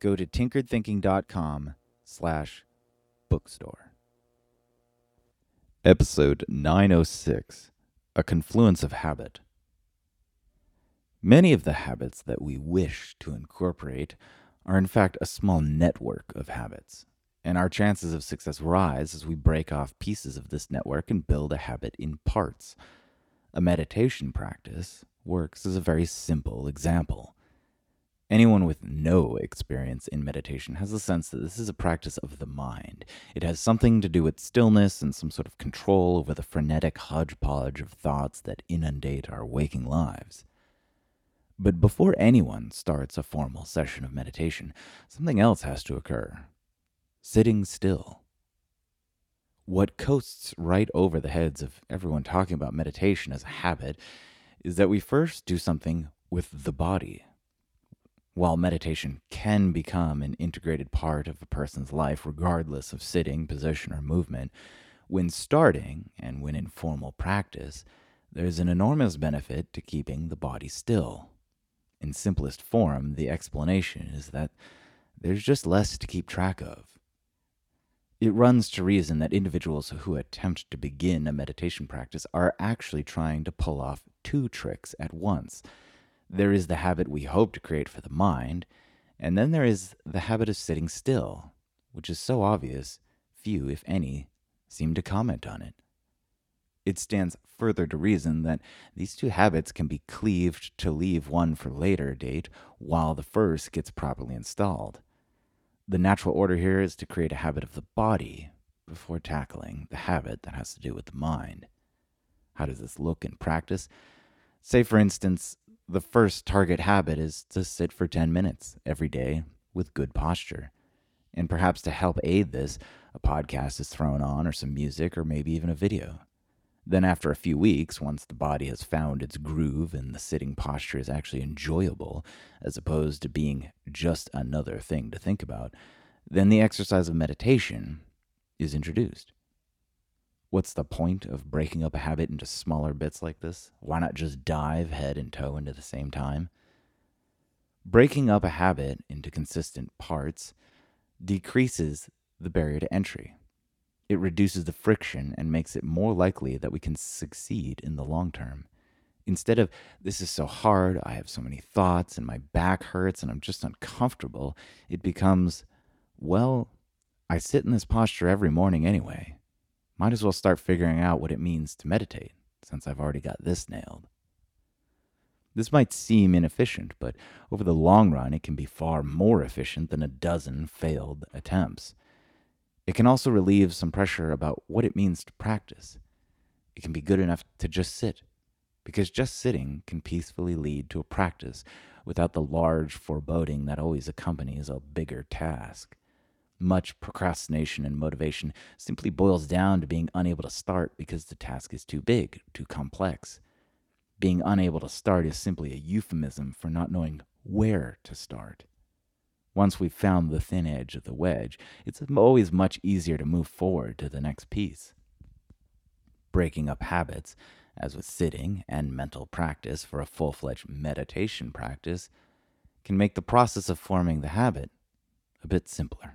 go to tinkeredthinking.com slash bookstore. Episode 906 A Confluence of Habit. Many of the habits that we wish to incorporate are, in fact, a small network of habits, and our chances of success rise as we break off pieces of this network and build a habit in parts. A meditation practice works as a very simple example. Anyone with no experience in meditation has a sense that this is a practice of the mind. It has something to do with stillness and some sort of control over the frenetic hodgepodge of thoughts that inundate our waking lives. But before anyone starts a formal session of meditation, something else has to occur sitting still. What coasts right over the heads of everyone talking about meditation as a habit is that we first do something with the body while meditation can become an integrated part of a person's life, regardless of sitting, position, or movement, when starting and when in formal practice, there's an enormous benefit to keeping the body still. In simplest form, the explanation is that there's just less to keep track of. It runs to reason that individuals who attempt to begin a meditation practice are actually trying to pull off two tricks at once there is the habit we hope to create for the mind, and then there is the habit of sitting still, which is so obvious, few, if any, seem to comment on it. It stands further to reason that these two habits can be cleaved to leave one for later date while the first gets properly installed. The natural order here is to create a habit of the body before tackling the habit that has to do with the mind. How does this look in practice? Say, for instance, the first target habit is to sit for 10 minutes every day with good posture. And perhaps to help aid this, a podcast is thrown on, or some music, or maybe even a video. Then, after a few weeks, once the body has found its groove and the sitting posture is actually enjoyable, as opposed to being just another thing to think about, then the exercise of meditation is introduced. What's the point of breaking up a habit into smaller bits like this? Why not just dive head and toe into the same time? Breaking up a habit into consistent parts decreases the barrier to entry. It reduces the friction and makes it more likely that we can succeed in the long term. Instead of, this is so hard, I have so many thoughts, and my back hurts, and I'm just uncomfortable, it becomes, well, I sit in this posture every morning anyway. Might as well start figuring out what it means to meditate, since I've already got this nailed. This might seem inefficient, but over the long run, it can be far more efficient than a dozen failed attempts. It can also relieve some pressure about what it means to practice. It can be good enough to just sit, because just sitting can peacefully lead to a practice without the large foreboding that always accompanies a bigger task. Much procrastination and motivation simply boils down to being unable to start because the task is too big, too complex. Being unable to start is simply a euphemism for not knowing where to start. Once we've found the thin edge of the wedge, it's always much easier to move forward to the next piece. Breaking up habits, as with sitting and mental practice for a full fledged meditation practice, can make the process of forming the habit a bit simpler.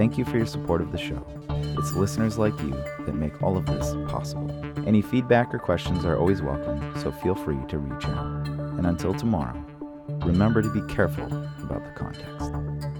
Thank you for your support of the show. It's listeners like you that make all of this possible. Any feedback or questions are always welcome, so feel free to reach out. And until tomorrow, remember to be careful about the context.